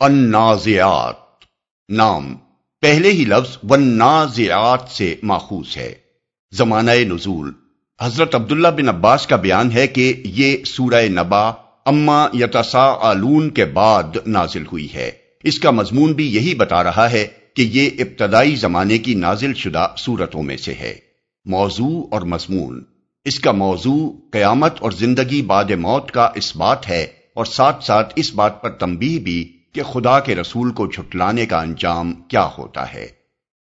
النازعات۔ نام، پہلے ہی لفظ والنازعات سے ماخوذ ہے۔ زمانہ نزول۔ حضرت عبداللہ بن عباس کا بیان ہے کہ یہ سورہ نبا، اما یتسا کے بعد نازل ہوئی ہے۔ اس کا مضمون بھی یہی بتا رہا ہے کہ یہ ابتدائی زمانے کی نازل شدہ صورتوں میں سے ہے۔ موضوع اور مضمون۔ اس کا موضوع قیامت اور زندگی بعد موت کا اس بات ہے اور ساتھ ساتھ اس بات پر تنبیہ بھی کہ خدا کے رسول کو جھٹلانے کا انجام کیا ہوتا ہے۔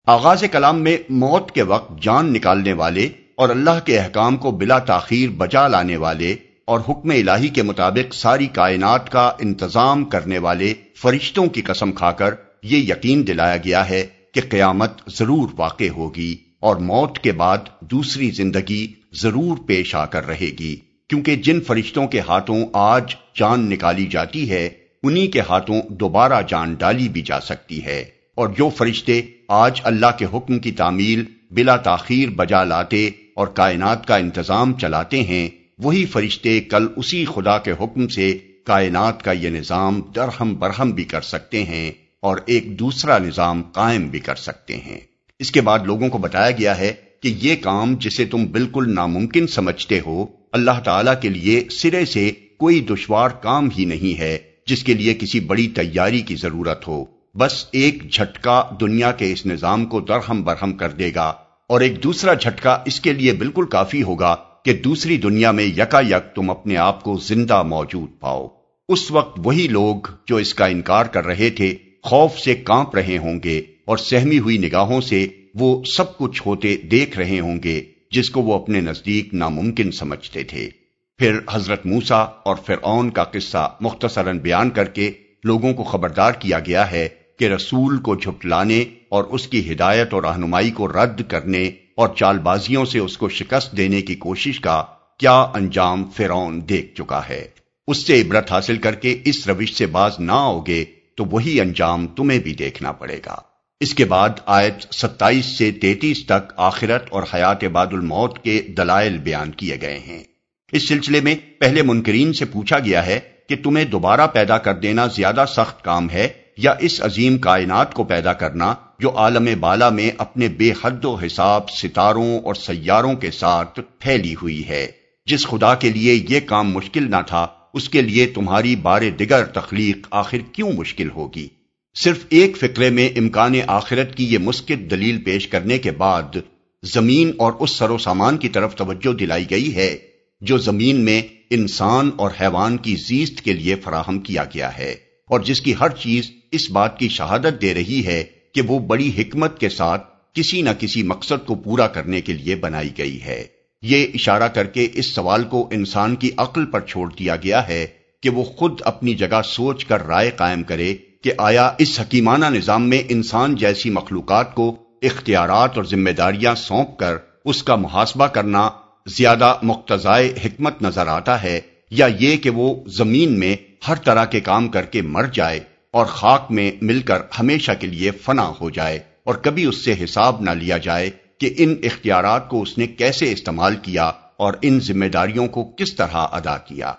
آغاز کلام میں موت کے وقت جان نکالنے والے اور اللہ کے احکام کو بلا تاخیر بجا لانے والے اور حکم الہی کے مطابق ساری کائنات کا انتظام کرنے والے فرشتوں کی قسم کھا کر یہ یقین دلایا گیا ہے کہ قیامت ضرور واقع ہوگی اور موت کے بعد دوسری زندگی ضرور پیش آ کر رہے گی۔ کیونکہ جن فرشتوں کے ہاتھوں آج جان نکالی جاتی ہے انہی کے ہاتھوں دوبارہ جان ڈالی بھی جا سکتی ہے۔ اور جو فرشتے آج اللہ کے حکم کی تعمیل بلا تاخیر بجا لاتے اور کائنات کا انتظام چلاتے ہیں، وہی فرشتے کل اسی خدا کے حکم سے کائنات کا یہ نظام درہم برہم بھی کر سکتے ہیں اور ایک دوسرا نظام قائم بھی کر سکتے ہیں۔ اس کے بعد لوگوں کو بتایا گیا ہے کہ یہ کام جسے تم بالکل ناممکن سمجھتے ہو، اللہ تعالی کے لیے سرے سے کوئی دشوار کام ہی نہیں ہے۔ جس کے لیے کسی بڑی تیاری کی ضرورت ہو۔ بس ایک جھٹکا دنیا کے اس نظام کو درہم برہم کر دے گا اور ایک دوسرا جھٹکا اس کے لیے بالکل کافی ہوگا کہ دوسری دنیا میں یکا یک تم اپنے آپ کو زندہ موجود پاؤ۔ اس وقت وہی لوگ جو اس کا انکار کر رہے تھے، خوف سے کانپ رہے ہوں گے اور سہمی ہوئی نگاہوں سے وہ سب کچھ ہوتے دیکھ رہے ہوں گے، جس کو وہ اپنے نزدیک ناممکن سمجھتے تھے۔ پھر حضرت موسا اور فرعون کا قصہ مختصراً بیان کر کے لوگوں کو خبردار کیا گیا ہے کہ رسول کو جھٹلانے اور اس کی ہدایت اور رہنمائی کو رد کرنے اور چال بازیوں سے اس کو شکست دینے کی کوشش کا کیا انجام فرعون دیکھ چکا ہے۔ اس سے عبرت حاصل کر کے اس روش سے باز نہ ہوگے تو وہی انجام تمہیں بھی دیکھنا پڑے گا۔ اس کے بعد آیت ستائیس سے تینتیس تک آخرت اور حیات بعد الموت کے دلائل بیان کیے گئے ہیں۔ اس سلسلے میں پہلے منکرین سے پوچھا گیا ہے کہ تمہیں دوبارہ پیدا کر دینا زیادہ سخت کام ہے یا اس عظیم کائنات کو پیدا کرنا جو عالم بالا میں اپنے بے حد و حساب ستاروں اور سیاروں کے ساتھ پھیلی ہوئی ہے؟ جس خدا کے لیے یہ کام مشکل نہ تھا، اس کے لیے تمہاری بار دیگر تخلیق آخر کیوں مشکل ہوگی؟ صرف ایک فکرے میں امکان آخرت کی یہ مسکت دلیل پیش کرنے کے بعد زمین اور اس سر و سامان کی طرف توجہ دلائی گئی ہے۔ جو زمین میں انسان اور حیوان کی زیست کے لیے فراہم کیا گیا ہے اور جس کی ہر چیز اس بات کی شہادت دے رہی ہے کہ وہ بڑی حکمت کے ساتھ کسی نہ کسی مقصد کو پورا کرنے کے لیے بنائی گئی ہے۔ یہ اشارہ کر کے اس سوال کو انسان کی عقل پر چھوڑ دیا گیا ہے کہ وہ خود اپنی جگہ سوچ کر رائے قائم کرے کہ آیا اس حکیمانہ نظام میں انسان جیسی مخلوقات کو اختیارات اور ذمہ داریاں سونپ کر اس کا محاسبہ کرنا زیادہ مقتضائے حکمت نظر آتا ہے یا یہ کہ وہ زمین میں ہر طرح کے کام کر کے مر جائے اور خاک میں مل کر ہمیشہ کے لیے فنا ہو جائے اور کبھی اس سے حساب نہ لیا جائے کہ ان اختیارات کو اس نے کیسے استعمال کیا اور ان ذمہ داریوں کو کس طرح ادا کیا۔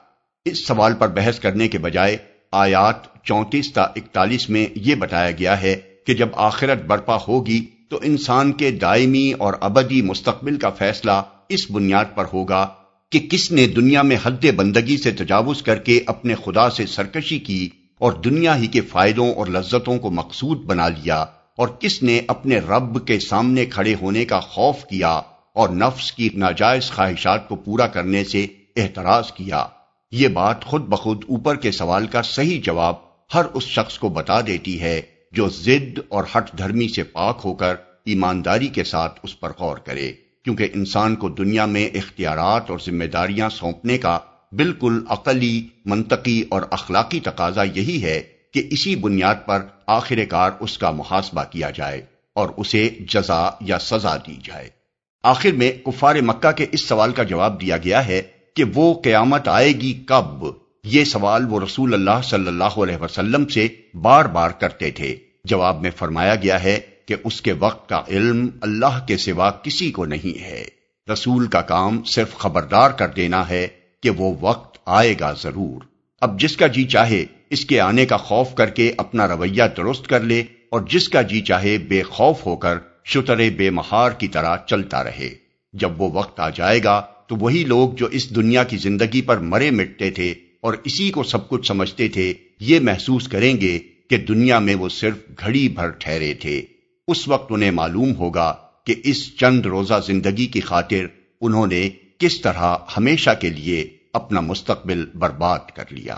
اس سوال پر بحث کرنے کے بجائے آیات چونتیس تا اکتالیس میں یہ بتایا گیا ہے کہ جب آخرت برپا ہوگی تو انسان کے دائمی اور ابدی مستقبل کا فیصلہ اس بنیاد پر ہوگا کہ کس نے دنیا میں حد بندگی سے تجاوز کر کے اپنے خدا سے سرکشی کی اور دنیا ہی کے فائدوں اور لذتوں کو مقصود بنا لیا اور کس نے اپنے رب کے سامنے کھڑے ہونے کا خوف کیا اور نفس کی ناجائز خواہشات کو پورا کرنے سے احتراز کیا۔ یہ بات خود بخود اوپر کے سوال کا صحیح جواب ہر اس شخص کو بتا دیتی ہے جو زد اور ہٹ دھرمی سے پاک ہو کر ایمانداری کے ساتھ اس پر غور کرے۔ کیونکہ انسان کو دنیا میں اختیارات اور ذمہ داریاں سونپنے کا بالکل عقلی، منطقی اور اخلاقی تقاضا یہی ہے کہ اسی بنیاد پر آخر کار اس کا محاسبہ کیا جائے اور اسے جزا یا سزا دی جائے۔ آخر میں کفار مکہ کے اس سوال کا جواب دیا گیا ہے کہ وہ قیامت آئے گی کب؟ یہ سوال وہ رسول اللہ صلی اللہ علیہ وسلم سے بار بار کرتے تھے۔ جواب میں فرمایا گیا ہے کہ اس کے وقت کا علم اللہ کے سوا کسی کو نہیں ہے۔ رسول کا کام صرف خبردار کر دینا ہے کہ وہ وقت آئے گا ضرور۔ اب جس کا جی چاہے اس کے آنے کا خوف کر کے اپنا رویہ درست کر لے اور جس کا جی چاہے بے خوف ہو کر شترے بے مہار کی طرح چلتا رہے۔ جب وہ وقت آ جائے گا تو وہی لوگ جو اس دنیا کی زندگی پر مرے مٹتے تھے اور اسی کو سب کچھ سمجھتے تھے، یہ محسوس کریں گے کہ دنیا میں وہ صرف گھڑی بھر ٹھہرے تھے۔ اس وقت انہیں معلوم ہوگا کہ اس چند روزہ زندگی کی خاطر انہوں نے کس طرح ہمیشہ کے لیے اپنا مستقبل برباد کر لیا۔